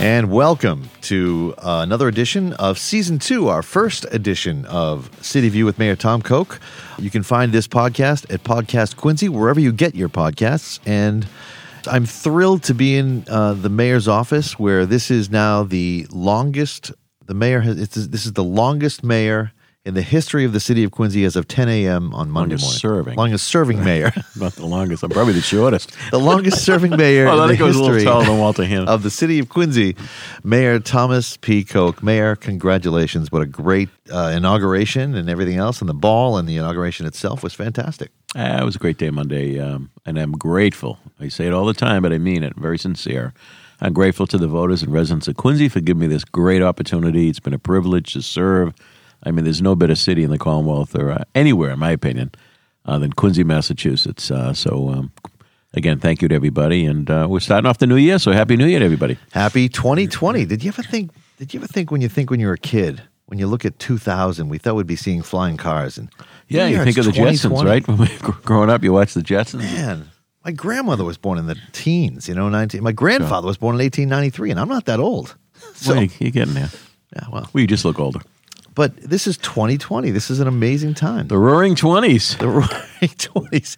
And welcome to uh, another edition of season two, our first edition of City View with Mayor Tom Koch. You can find this podcast at Podcast Quincy, wherever you get your podcasts. And I'm thrilled to be in uh, the mayor's office, where this is now the longest. The mayor has. This is the longest mayor in the history of the city of Quincy as of 10 a.m. on Monday Longest morning. serving. Longest serving mayor. Not the longest. I'm probably the shortest. the longest serving mayor Oh, in the history than Walter of the city of Quincy, Mayor Thomas P. Koch. Mayor, congratulations. What a great uh, inauguration and everything else. And the ball and the inauguration itself was fantastic. Ah, it was a great day Monday, um, and I'm grateful. I say it all the time, but I mean it. Very sincere. I'm grateful to the voters and residents of Quincy for giving me this great opportunity. It's been a privilege to serve. I mean, there's no better city in the Commonwealth or uh, anywhere, in my opinion, uh, than Quincy, Massachusetts. Uh, so, um, again, thank you to everybody, and uh, we're starting off the new year. So, happy New Year, to everybody. Happy 2020. Did you ever think, did you ever think when you think when you were a kid, when you look at 2000, we thought we'd be seeing flying cars and Yeah, you think of the Jetsons, right? When we were growing up, you watched the Jetsons. Man, my grandmother was born in the teens, you know, 19. My grandfather was born in 1893, and I'm not that old. So, Well, you- you're getting there. yeah, well, Well, you just look older. But this is 2020. This is an amazing time. The Roaring Twenties. the roaring twenties.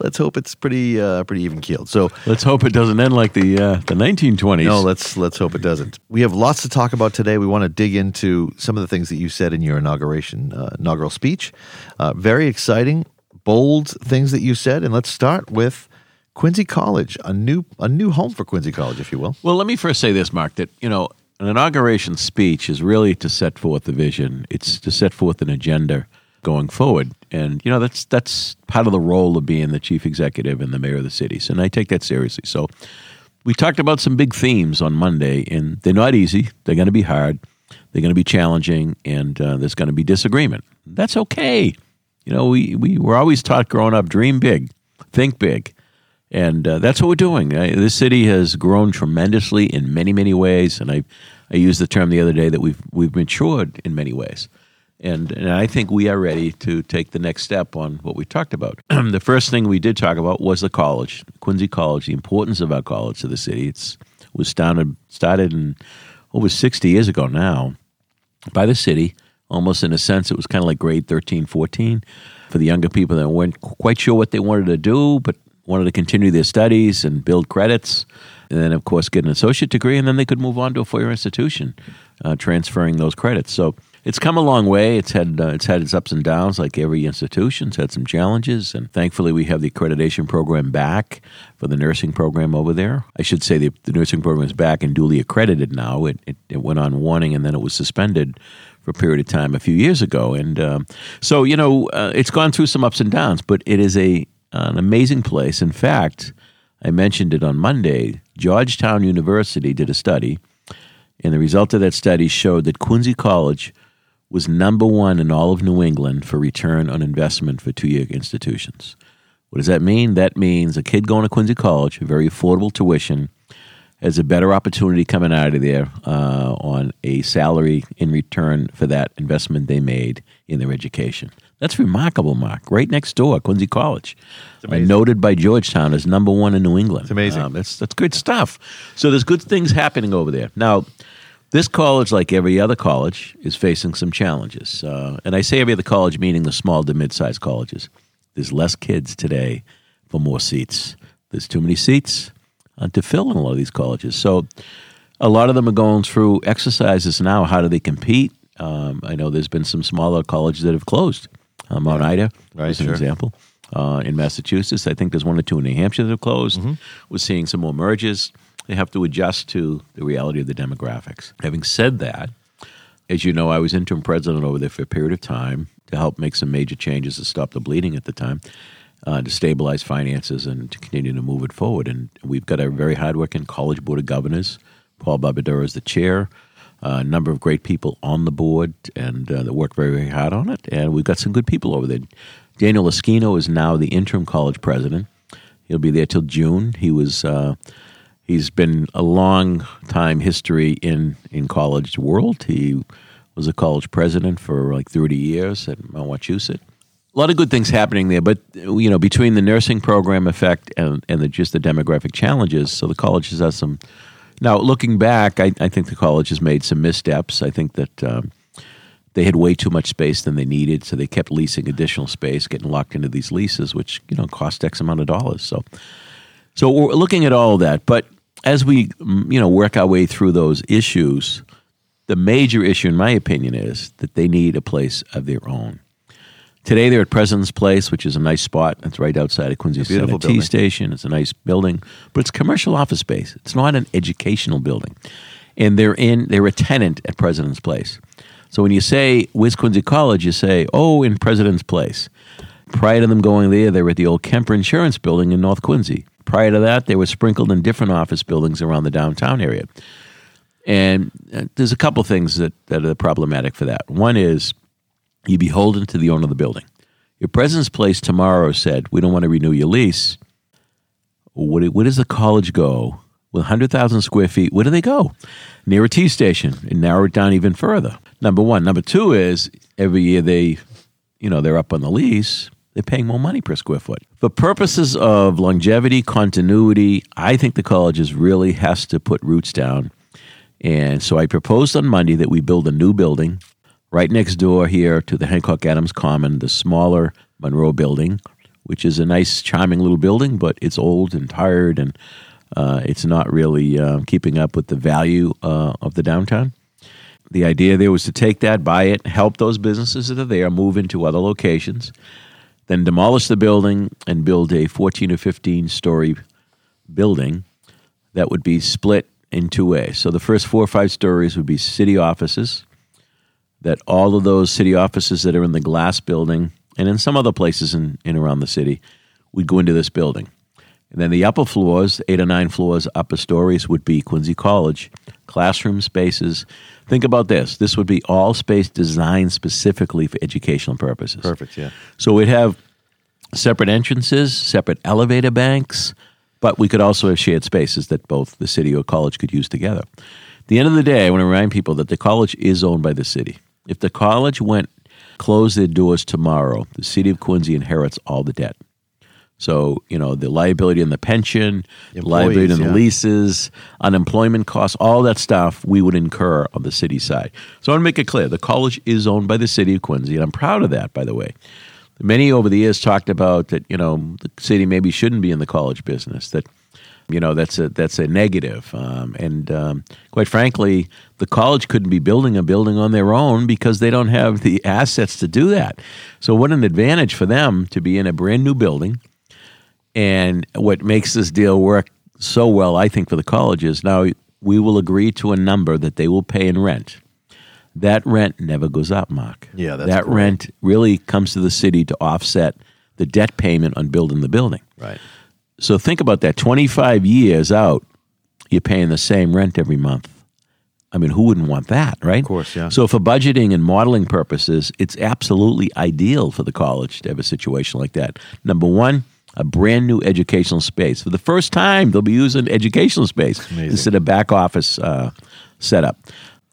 Let's hope it's pretty uh, pretty even keeled. So Let's hope it doesn't end like the uh, the 1920s. no, let's let's hope it doesn't. We have lots to talk about today. We want to dig into some of the things that you said in your inauguration uh, inaugural speech. Uh, very exciting, bold things that you said, and let's start with Quincy College, a new a new home for Quincy College, if you will. Well, let me first say this, Mark. That you know, an inauguration speech is really to set forth the vision. It's to set forth an agenda going forward, and you know that's that's part of the role of being the chief executive and the mayor of the city. And I take that seriously. So, we talked about some big themes on Monday, and they're not easy. They're going to be hard. They're going to be challenging, and uh, there's going to be disagreement. That's okay. You know, we, we were always taught growing up dream big, think big. And uh, that's what we're doing. Uh, this city has grown tremendously in many, many ways. And I, I used the term the other day that we've, we've matured in many ways. And, and I think we are ready to take the next step on what we talked about. the first thing we did talk about was the college, Quincy College, the importance of our college to the city. It's was started, started in over 60 years ago now by the city. Almost in a sense, it was kind of like grade 13, 14 for the younger people that weren't quite sure what they wanted to do, but wanted to continue their studies and build credits. And then, of course, get an associate degree, and then they could move on to a four-year institution, uh, transferring those credits. So it's come a long way. It's had uh, it's had its ups and downs, like every institution. It's had some challenges, and thankfully, we have the accreditation program back for the nursing program over there. I should say the, the nursing program is back and duly accredited now. It, it it went on warning, and then it was suspended for a period of time a few years ago, and um, so you know uh, it's gone through some ups and downs, but it is a an amazing place. In fact, I mentioned it on Monday. Georgetown University did a study, and the result of that study showed that Quincy College was number one in all of New England for return on investment for two year institutions. What does that mean? That means a kid going to Quincy College, very affordable tuition, has a better opportunity coming out of there uh, on a salary in return for that investment they made in their education. That's remarkable, Mark. Right next door, Quincy College, uh, noted by Georgetown as number one in New England. It's amazing. Um, that's that's good stuff. So there's good things happening over there now. This college, like every other college, is facing some challenges. Uh, and I say every other college, meaning the small to mid sized colleges. There's less kids today for more seats. There's too many seats uh, to fill in a lot of these colleges. So a lot of them are going through exercises now. How do they compete? Um, I know there's been some smaller colleges that have closed. Uh, Mount Ida, Right, as an sure. example. Uh, in Massachusetts, I think there's one or two in New Hampshire that have closed. Mm-hmm. We're seeing some more mergers. They have to adjust to the reality of the demographics. Having said that, as you know, I was interim president over there for a period of time to help make some major changes to stop the bleeding at the time, uh, to stabilize finances and to continue to move it forward. And we've got a very hardworking College Board of Governors. Paul Barbadura is the chair. A number of great people on the board and uh, that worked very, very hard on it. And we've got some good people over there. Daniel Asquino is now the interim college president. He'll be there till June. He was uh, he's been a long time history in in college world. He was a college president for like 30 years at Mount Wachusett. A lot of good things happening there, but you know, between the nursing program effect and and the, just the demographic challenges, so the college has some Now, looking back, I, I think the college has made some missteps. I think that um, they had way too much space than they needed, so they kept leasing additional space, getting locked into these leases, which you know cost X amount of dollars. So, so we're looking at all of that. But as we you know work our way through those issues, the major issue, in my opinion, is that they need a place of their own. Today they're at President's Place, which is a nice spot. It's right outside of Quincy Center T. Station. It's a nice building, but it's commercial office space. It's not an educational building, and they're in. They're a tenant at President's Place. So when you say where's Quincy College, you say, oh, in President's Place. Prior to them going there, they were at the old Kemper Insurance Building in North Quincy. Prior to that, they were sprinkled in different office buildings around the downtown area. And uh, there's a couple things that, that are problematic for that. One is you're beholden to the owner of the building. Your President's Place tomorrow said, we don't want to renew your lease, where, where does the college go? With 100,000 square feet, where do they go? Near a T station and narrow it down even further. Number one. Number two is every year they, you know, they're up on the lease, they're paying more money per square foot. For purposes of longevity, continuity, I think the colleges really has to put roots down. And so I proposed on Monday that we build a new building right next door here to the Hancock Adams Common, the smaller Monroe building, which is a nice, charming little building, but it's old and tired and uh, it's not really uh, keeping up with the value uh, of the downtown. The idea there was to take that, buy it, help those businesses that are there move into other locations, then demolish the building and build a 14 or 15 story building that would be split in two ways. So the first four or five stories would be city offices, that all of those city offices that are in the glass building and in some other places in, in around the city would go into this building. And then the upper floors, eight or nine floors, upper stories, would be Quincy College, classroom spaces. Think about this. This would be all space designed specifically for educational purposes. Perfect, yeah. So we'd have separate entrances, separate elevator banks, but we could also have shared spaces that both the city or college could use together. At the end of the day, I want to remind people that the college is owned by the city. If the college went close their doors tomorrow, the city of Quincy inherits all the debt. So, you know, the liability on the pension, the liability on the yeah. leases, unemployment costs, all that stuff we would incur on the city side. So I want to make it clear the college is owned by the city of Quincy, and I'm proud of that, by the way. Many over the years talked about that, you know, the city maybe shouldn't be in the college business, that, you know, that's a, that's a negative. Um, and um, quite frankly, the college couldn't be building a building on their own because they don't have the assets to do that. So, what an advantage for them to be in a brand new building and what makes this deal work so well, I think, for the colleges now we will agree to a number that they will pay in rent. That rent never goes up, Mark. Yeah, that's that great. rent really comes to the city to offset the debt payment on building the building. Right. So think about that. Twenty five years out, you're paying the same rent every month. I mean, who wouldn't want that, right? Of course, yeah. So for budgeting and modeling purposes, it's absolutely ideal for the college to have a situation like that. Number one, a brand new educational space. For the first time, they'll be using educational space instead of back office uh, setup.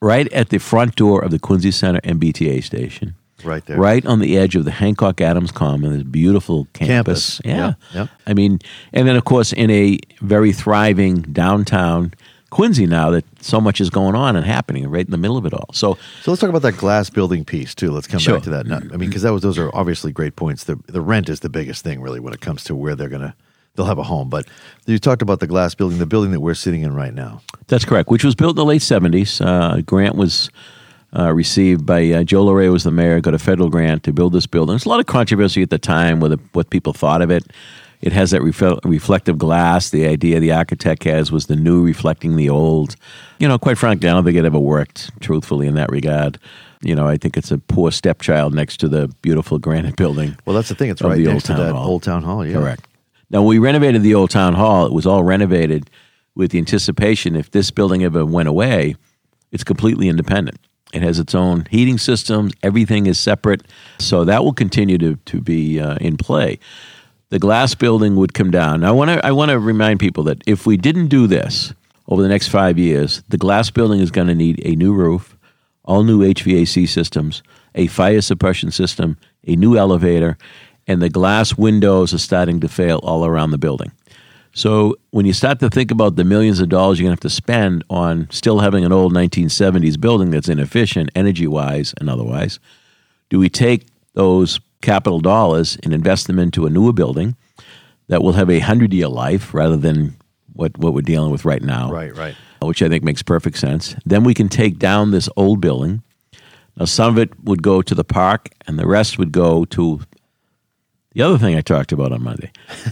Right at the front door of the Quincy Center MBTA station. Right there. Right on the edge of the Hancock Adams Common, this beautiful campus. Campus. Yeah, Yeah. yeah. I mean, and then of course in a very thriving downtown Quincy now that so much is going on and happening right in the middle of it all. So So let's talk about that glass building piece too. Let's come Sure. back to that. Now, I mean, because that was those are obviously great points. The the rent is the biggest thing really when it comes to where they're gonna they'll have a home. But you talked about the glass building, the building that we're sitting in right now. That's correct. Which was built in the late seventies. Uh, grant was uh, received by uh, Joe LaRaia was the mayor. Got a federal grant to build this building. There's a lot of controversy at the time with what people thought of it. It has that refle- reflective glass. The idea the architect has was the new reflecting the old. You know, quite frankly, I don't think it ever worked. Truthfully, in that regard, you know, I think it's a poor stepchild next to the beautiful granite building. Well, that's the thing. It's right the next old to town that hall. old town hall. Yeah, Correct. Now, when we renovated the old town hall, it was all renovated with the anticipation if this building ever went away, it's completely independent. It has its own heating systems, everything is separate. So that will continue to, to be uh, in play. The glass building would come down. Now, I want to I want to remind people that if we didn't do this over the next five years, the glass building is going to need a new roof, all new HVAC systems, a fire suppression system, a new elevator, and the glass windows are starting to fail all around the building. So when you start to think about the millions of dollars you're going to have to spend on still having an old 1970s building that's inefficient, energy wise and otherwise, do we take those capital dollars and invest them into a newer building that will have a hundred year life rather than what, what we're dealing with right now? Right, right. Uh, which I think makes perfect sense. Then we can take down this old building. Now, some of it would go to the park, and the rest would go to the other thing I talked about on Monday,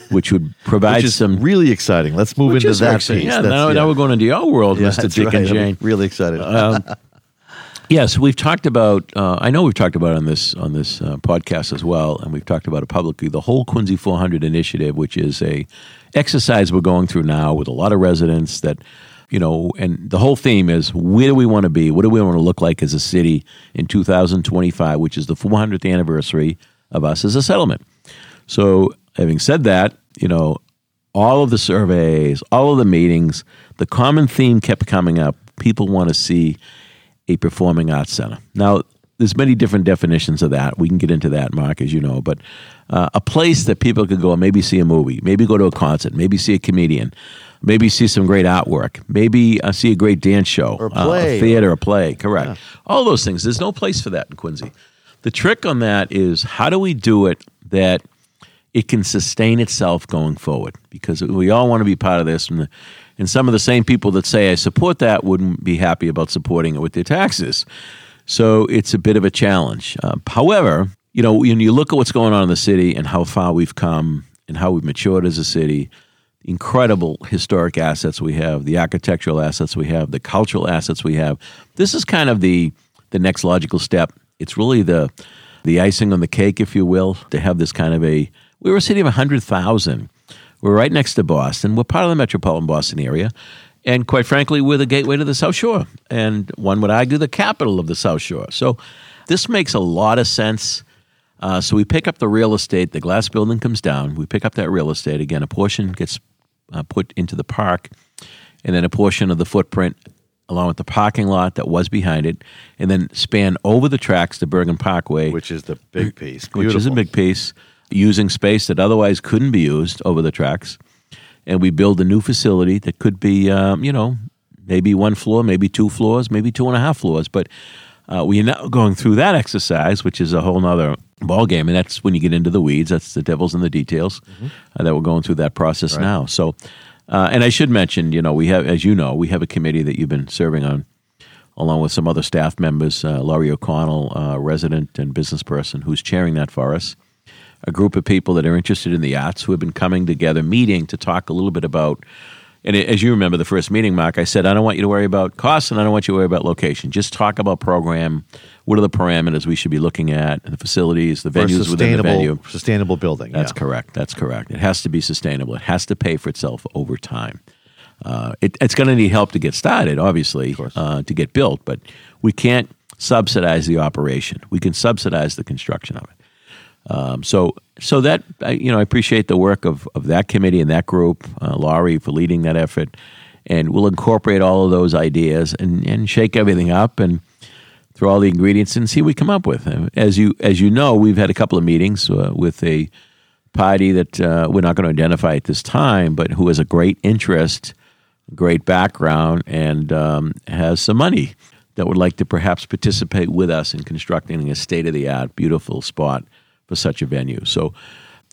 which would provide Which is some really exciting. Let's move into that piece. Yeah, now, now we're going into your world, yeah, Mr. Dick right. and I'm Jane. really excited. Um, yes, we've talked about. Uh, I know we've talked about on this on this uh, podcast as well, and we've talked about it publicly. The whole Quincy 400 initiative, which is a exercise we're going through now with a lot of residents that. You know, and the whole theme is where do we want to be? What do we want to look like as a city in 2025, which is the 400th anniversary of us as a settlement? So, having said that, you know, all of the surveys, all of the meetings, the common theme kept coming up. People want to see a performing arts center. Now, there's many different definitions of that. We can get into that, Mark, as you know, but uh, a place that people could go and maybe see a movie, maybe go to a concert, maybe see a comedian, maybe see some great artwork, maybe uh, see a great dance show, Or a uh, a theater, a play. Correct. All those things. There's no place for that in Quincy. The trick on that is how do we do it that it can sustain itself going forward? Because we all want to be part of this, and, the, and some of the same people that say I support that wouldn't be happy about supporting it with their taxes. So it's a bit of a challenge. Uh, however, you know, when you look at what's going on in the city and how far we've come and how we've matured as a city, incredible historic assets we have, the architectural assets we have, the cultural assets we have. This is kind of the the next logical step. It's really the the icing on the cake, if you will, to have this kind of a. We were a city of hundred thousand. We're right next to Boston. We're part of the metropolitan Boston area. And quite frankly, we're the gateway to the South Shore. And one would argue the capital of the South Shore. So this makes a lot of sense. Uh, so we pick up the real estate. The glass building comes down. We pick up that real estate. Again, a portion gets uh, put into the park, and then a portion of the footprint, along with the parking lot that was behind it, and then span over the tracks to Burgin Parkway, which is the big piece. which is a big piece, using space that otherwise couldn't be used over the tracks. And we build a new facility that could be, um, you know, maybe one floor, maybe two floors, maybe two and a half floors. But uh, we are now going through that exercise, which is a whole nother ball game, and that's when you get into the weeds. That's the devil's in the details. Uh, that we're going through that process now. So, uh, and I should mention, you know, we have, as you know, we have a committee that you've been serving on, along with some other staff members. Uh, Laurie O'Connell, uh, resident and business person, who's chairing that for us a group of people that are interested in the arts who have been coming together, meeting to talk a little bit about. And as you remember the first meeting, Mark, I said, I don't want you to worry about costs and I don't want you to worry about location. Just talk about program. What are the parameters we should be looking at? The facilities, the venues within the venue. sustainable, sustainable building. That's yeah. correct. That's correct. It has to be sustainable. It has to pay for itself over time. Uh, it, it's going to need help to get started, obviously, uh, to get built, but we can't subsidize the operation. We can subsidize the construction of it. Um, so, so that you know, I appreciate the work of, of that committee and that group, uh, Laurie for leading that effort, and we'll incorporate all of those ideas and, and shake everything up and throw all the ingredients and see what we come up with. As you as you know, we've had a couple of meetings uh, with a party that uh, we're not going to identify at this time, but who has a great interest, great background, and um, has some money that would like to perhaps participate with us in constructing a state of the art, beautiful spot for such a venue. So.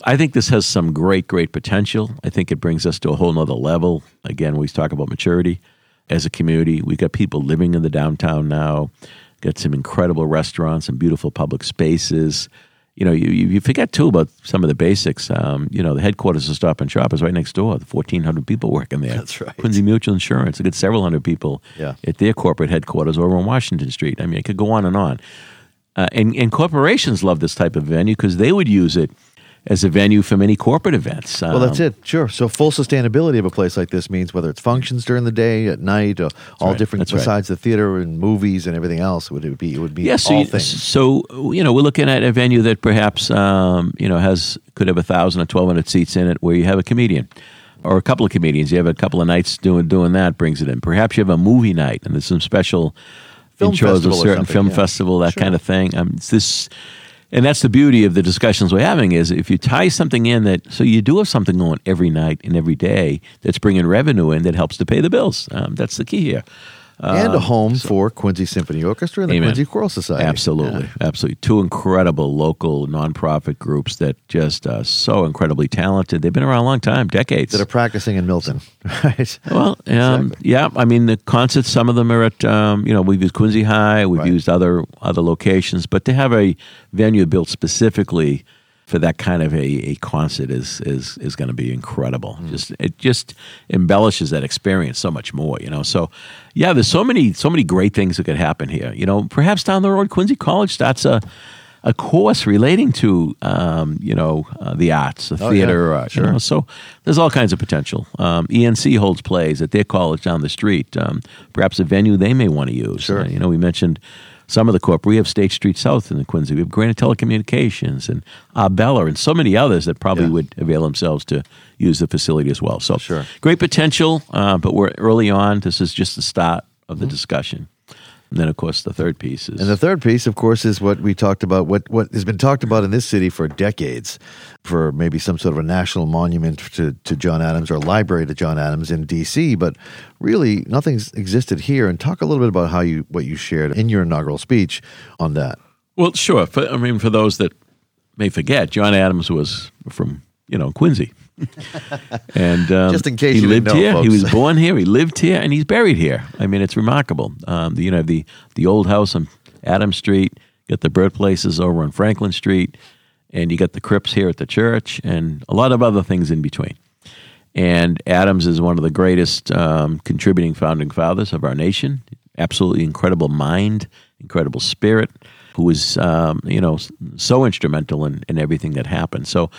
I think this has some great, great potential. I think it brings us to a whole nother level. Again, we talk about maturity as a community. We've got people living in the downtown now, got some incredible restaurants and beautiful public spaces. You know, you, you forget too about some of the basics. Um, you know, the headquarters of Stop and Shop is right next door. The 1,400 people working there. That's right. Quincy Mutual Insurance. They got several hundred people Yeah. at their corporate headquarters over on Washington Street. I mean, it could go on and on. Uh, and, and corporations love this type of venue because they would use it as a venue for many corporate events. Well, that's Um, it. Sure. So full sustainability of a place like this means whether it's functions during the day, at night, or all right. different That's right. besides the theater and movies and everything else. Would it be? It would be Yeah, so all you, things. so you know we're looking at a venue that perhaps um, you know has could have a thousand or twelve hundred seats in it, where you have a comedian or a couple of comedians. You have a couple of nights doing doing that brings it in. Perhaps you have a movie night and there's some special Film intros or certain film yeah. festival, that Sure. kind of thing. Um, it's this and that's the beauty of the discussions we're having is if you tie something in that so you do have something going every night and every day that's bringing revenue in that helps to pay the bills um, that's the key here and a home for Quincy Symphony Orchestra and the Amen. Quincy Choral Society. Absolutely, absolutely. Two incredible local nonprofit groups that just are so incredibly talented. They've been around a long time, decades. That are practicing in Milton, right? well, um, yeah. I mean, the concerts. Some of them are at um, you know we've used Quincy High, we've Right. used other other locations, but to have a venue built specifically for that kind of a, a concert is is is going to be incredible. Just it just embellishes that experience so much more, you know. So yeah, there's so many so many great things that could happen here. You know, perhaps down the road, Quincy College starts a a course relating to um, you know uh, the arts, the Oh, theater, yeah. uh, you Sure. know, so there's all kinds of potential. Um, ENC holds plays at their college down the street. Um, perhaps a venue they may want to use. Sure. Uh, you know, we mentioned some of the corp. We have State Street South in the Quincy. We have Granite Telecommunications and Arbella and so many others that probably Yeah. would avail themselves to use the facility as well. So Sure. great potential, uh, but we're early on. This is just the start of the discussion. And then, of course, the third piece is. And the third piece, of course, is what we talked about, what, what has been talked about in this city for decades, for maybe some sort of a national monument to, to John Adams or library to John Adams in D.C., but really nothing's existed here. And talk a little bit about how you what you shared in your inaugural speech on that. Well, sure. For, I mean, for those that may forget, John Adams was from you know Quincy, and um, Just in case he you lived know, here. He was born here. He lived here, and he's buried here. I mean, it's remarkable. Um, you know, the the old house on Adams Street. Got the birthplaces over on Franklin Street, and you got the crypts here at the church, and a lot of other things in between. And Adams is one of the greatest um, contributing founding fathers of our nation. Absolutely incredible mind, incredible spirit, who was, um, you know, so instrumental in, in everything that happened. So,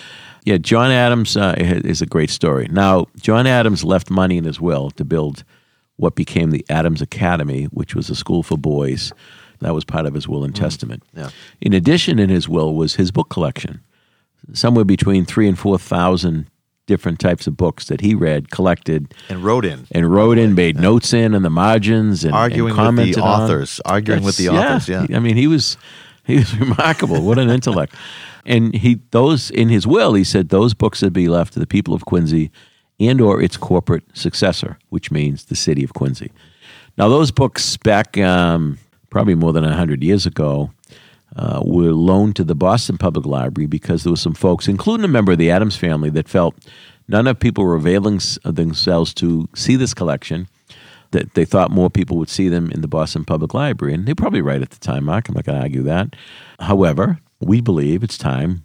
yeah, John Adams uh, is a great story. Now, John Adams left money in his will to build what became the Adams Academy, which was a school for boys. That was part of his will and testament. yeah. In addition, in his will was his book collection somewhere between three and four thousand different types of books that he read, collected, And wrote in. and wrote in, made notes in, in the margins, and Arguing and with the commented on. authors. Arguing with the authors, yeah. I mean, he was he was remarkable. What an intellect! And he those in his will, he said those books would be left to the people of Quincy and or its corporate successor, which means the city of Quincy. Now, those books back um, probably more than hundred years ago uh, were loaned to the Boston Public Library because there were some folks, including a member of the Adams family, that felt none of people were availing themselves to see this collection. That they thought more people would see them in the Boston Public Library, and they're probably right at the time, Mark. I'm not going to argue that. However, we believe it's time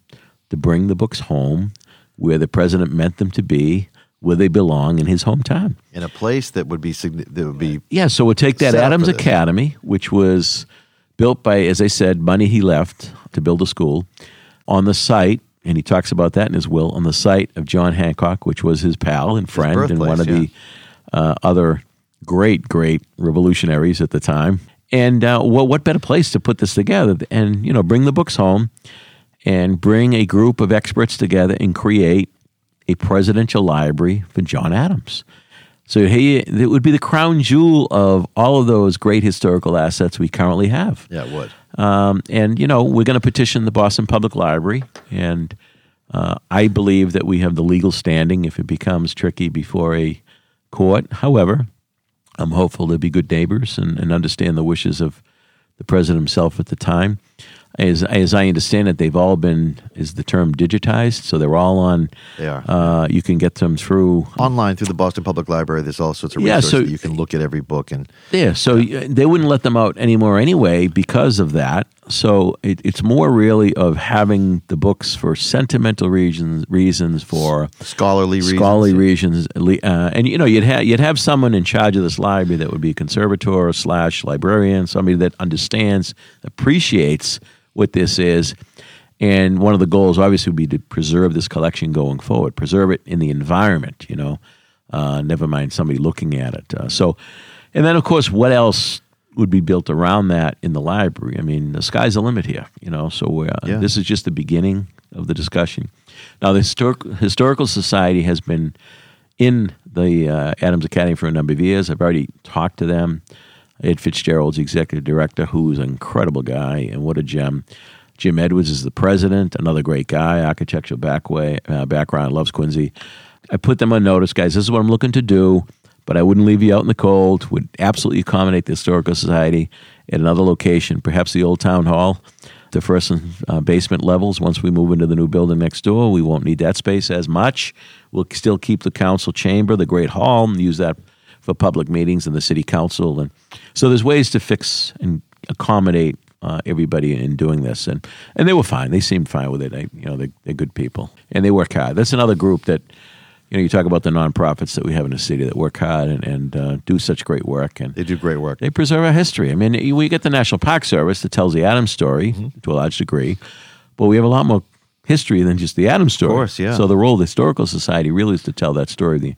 to bring the books home where the president meant them to be, where they belong in his hometown. In a place that would be that would be Yeah, so we'll take that Adams. Academy, which was built by, as I said, money he left to build a school on the site, and he talks about that in his will, on the site of John Hancock, which was his pal and friend and one of birthplace, the uh, other great, great revolutionaries at the time. And uh, well, what better place to put this together and you know bring the books home and bring a group of experts together and create a presidential library for John Adams. So he it would be the crown jewel of all of those great historical assets we currently have. yeah, it would. Um, and you know we're going to petition the Boston Public Library, and uh, I believe that we have the legal standing if it becomes tricky before a court. However, I'm hopeful to be good neighbors and, and understand the wishes of the president himself at the time. As, as I understand it, they've all been, is the term digitized? So they're all on, They are. uh, you can get them through Online through the Boston Public Library, there's all sorts of Yeah, resources so- that you can look at every book and Yeah, so uh, they wouldn't let them out anymore anyway because of that. So it, it's more really of having the books for sentimental reasons, reasons for scholarly reasons. scholarly reasons, uh, and you know you'd have you'd have someone in charge of this library that would be a conservator slash librarian, somebody that understands, appreciates what this is. And one of the goals, obviously, would be to preserve this collection going forward, preserve it in the environment. You know, uh, never mind somebody looking at it. Uh, so, and then of course, what else would be built around that in the library? I mean, the sky's the limit here. You know, so uh, Yeah. this is just the beginning of the discussion. Now, the historic, historical society has been in the uh, Adams Academy for a number of years. I've already talked to them. Ed Fitzgerald's executive director, who's an incredible guy and what a gem. Jim Edwards is the president, another great guy, architectural backway, uh, background, loves Quincy. I put them on notice, guys. This is what I'm looking to do, but I wouldn't leave you out in the cold. Would absolutely accommodate the historical society at another location, perhaps the old town hall, the first and uh, basement levels. Once we move into the new building next door, we won't need that space as much. We'll still keep the council chamber, the great hall, and use that for public meetings and the city council. And so there's ways to fix and accommodate uh, everybody in doing this, and and they were fine. They seemed fine with it. I, you know, they, they're good people, and they work hard. That's another group that, you know, you talk about the nonprofits that we have in the city that work hard and, and uh, do such great work, and They do great work. they preserve our history. I mean, you- we get the National Park Service that tells the Adams story to a large degree, but we have a lot more history than just the Adams story. Of course, yeah. So the role of the historical society really is to tell that story of the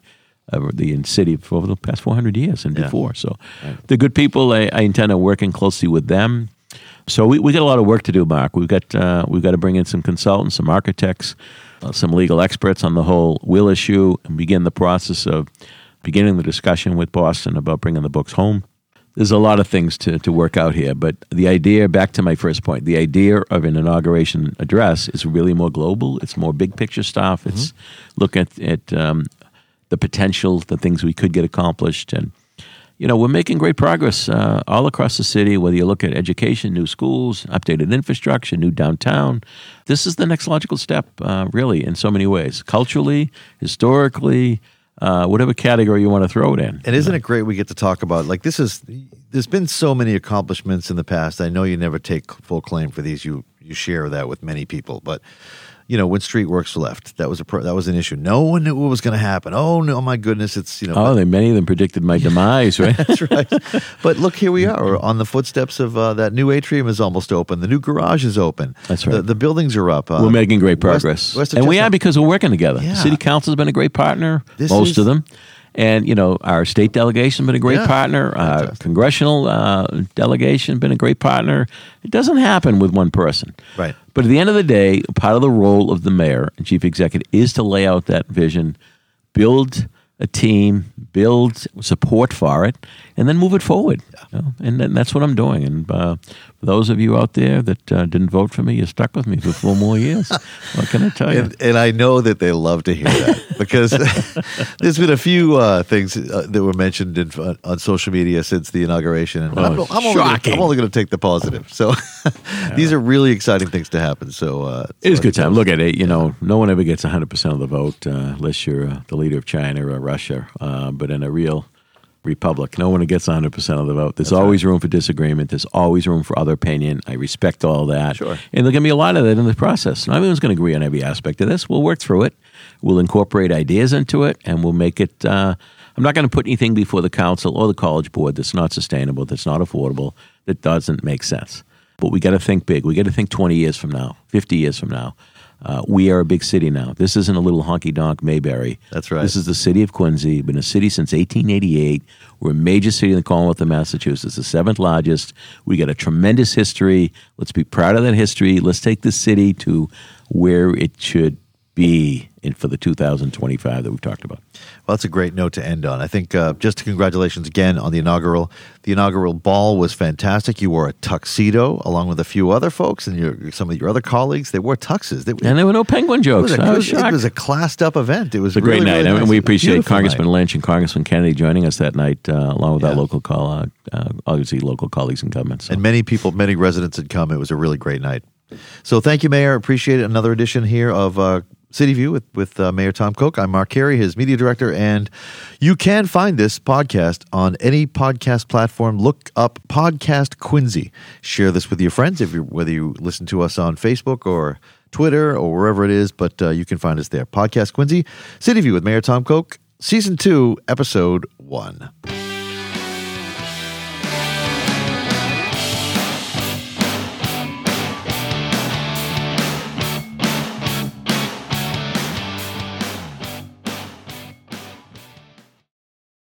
of the city for over the past 400 years and Yeah. before. So they're good people. I, I intend on working closely with them. So we, we got a lot of work to do, Mark. We've got uh, we've got to bring in some consultants, some architects, some legal experts on the whole will issue, and begin the process of beginning the discussion with Boston about bringing the books home. There's a lot of things to, to work out here, but the idea, back to my first point, the idea of an inauguration address is really more global. It's more big picture stuff. It's look at, at um, the potential, the things we could get accomplished, and you know we're making great progress uh, all across the city. Whether you look at education, new schools, updated infrastructure, new downtown, this is the next logical step, uh, really, in so many ways, culturally, historically, uh, whatever category you want to throw it in. And isn't it great we get to talk about like this is there's been so many accomplishments in the past. I know you never take full claim for these. You you share that with many people, but you know when Streetworks left, that was a pro, that was an issue. No one knew what was going to happen. Oh no, my goodness, it's you know. Oh, they, many of them predicted my demise, right? That's right. But look, here we are on the footsteps of uh, that new atrium is almost open. The new garage is open. That's right. The, the buildings are up. Uh, we're making great progress, West of and we are because we're working together. Yeah. The city council's been a great partner, This most is- of them, and you know our state delegation been a great Yeah. partner. Our congressional uh, delegation been a great partner. It doesn't happen with one person, Right. But at the end of the day, part of the role of the mayor and chief executive is to lay out that vision, build a team, build support for it, and then move it forward. you know? And, then that's what I'm doing. And uh, those of you out there that uh, didn't vote for me, you stuck with me for four more years. what can I tell you? And, and I know that they love to hear that because there's been a few uh, things uh, that were mentioned in, uh, on social media since the inauguration, and Oh, I'm, I'm only gonna, shocking. I'm only going to take the positive. So these are really exciting things to happen. So uh, It is so- a good time. Look at it. You know, no one ever gets 100% of the vote uh, unless you're uh, the leader of China or Russia. Uh, but in a real republic, no one gets 100% of the vote. There's always room for disagreement. There's always room for other opinion. I respect all that. Sure. And there's going to be a lot of that in the process. Not everyone's going to agree on every aspect of this. We'll work through it. We'll incorporate ideas into it, and we'll make it. Uh, I'm not going to put anything before the council or the college board that's not sustainable, that's not affordable, that doesn't make sense. But we got to think big. We got to think 20 years from now, 50 years from now. Uh, we are a big city now. This isn't a little honky donk Mayberry. That's right. This is the city of Quincy. Been a city since 1888. We're a major city in the Commonwealth of Massachusetts, the seventh largest. We got a tremendous history. Let's be proud of that history. Let's take the city to where it should be in, for the 2025 that we've talked about. Well, that's a great note to end on. I think uh, just congratulations again on the inaugural. The inaugural ball was fantastic. You wore a tuxedo along with a few other folks and your, some of your other colleagues. They wore tuxes. They, And there were no penguin it, jokes. was it, was was, it was a classed up event. It was It's a great night, really and nice. we appreciate Congressman night. Lynch and Congressman Kennedy joining us that night, uh, along with our local call, uh, uh, obviously local colleagues in government. So. And many people, many residents had come. It was a really great night. So thank you, Mayor. Appreciate it. Another edition here of uh, City View with, with uh, Mayor Tom Koch. I'm Mark Carey, his media director, and you can find this podcast on any podcast platform. Look up Podcast Quincy. Share this with your friends, if you whether you listen to us on Facebook or Twitter or wherever it is, but uh, you can find us there. Podcast Quincy, City View with Mayor Tom Koch, Season 2, Episode 1.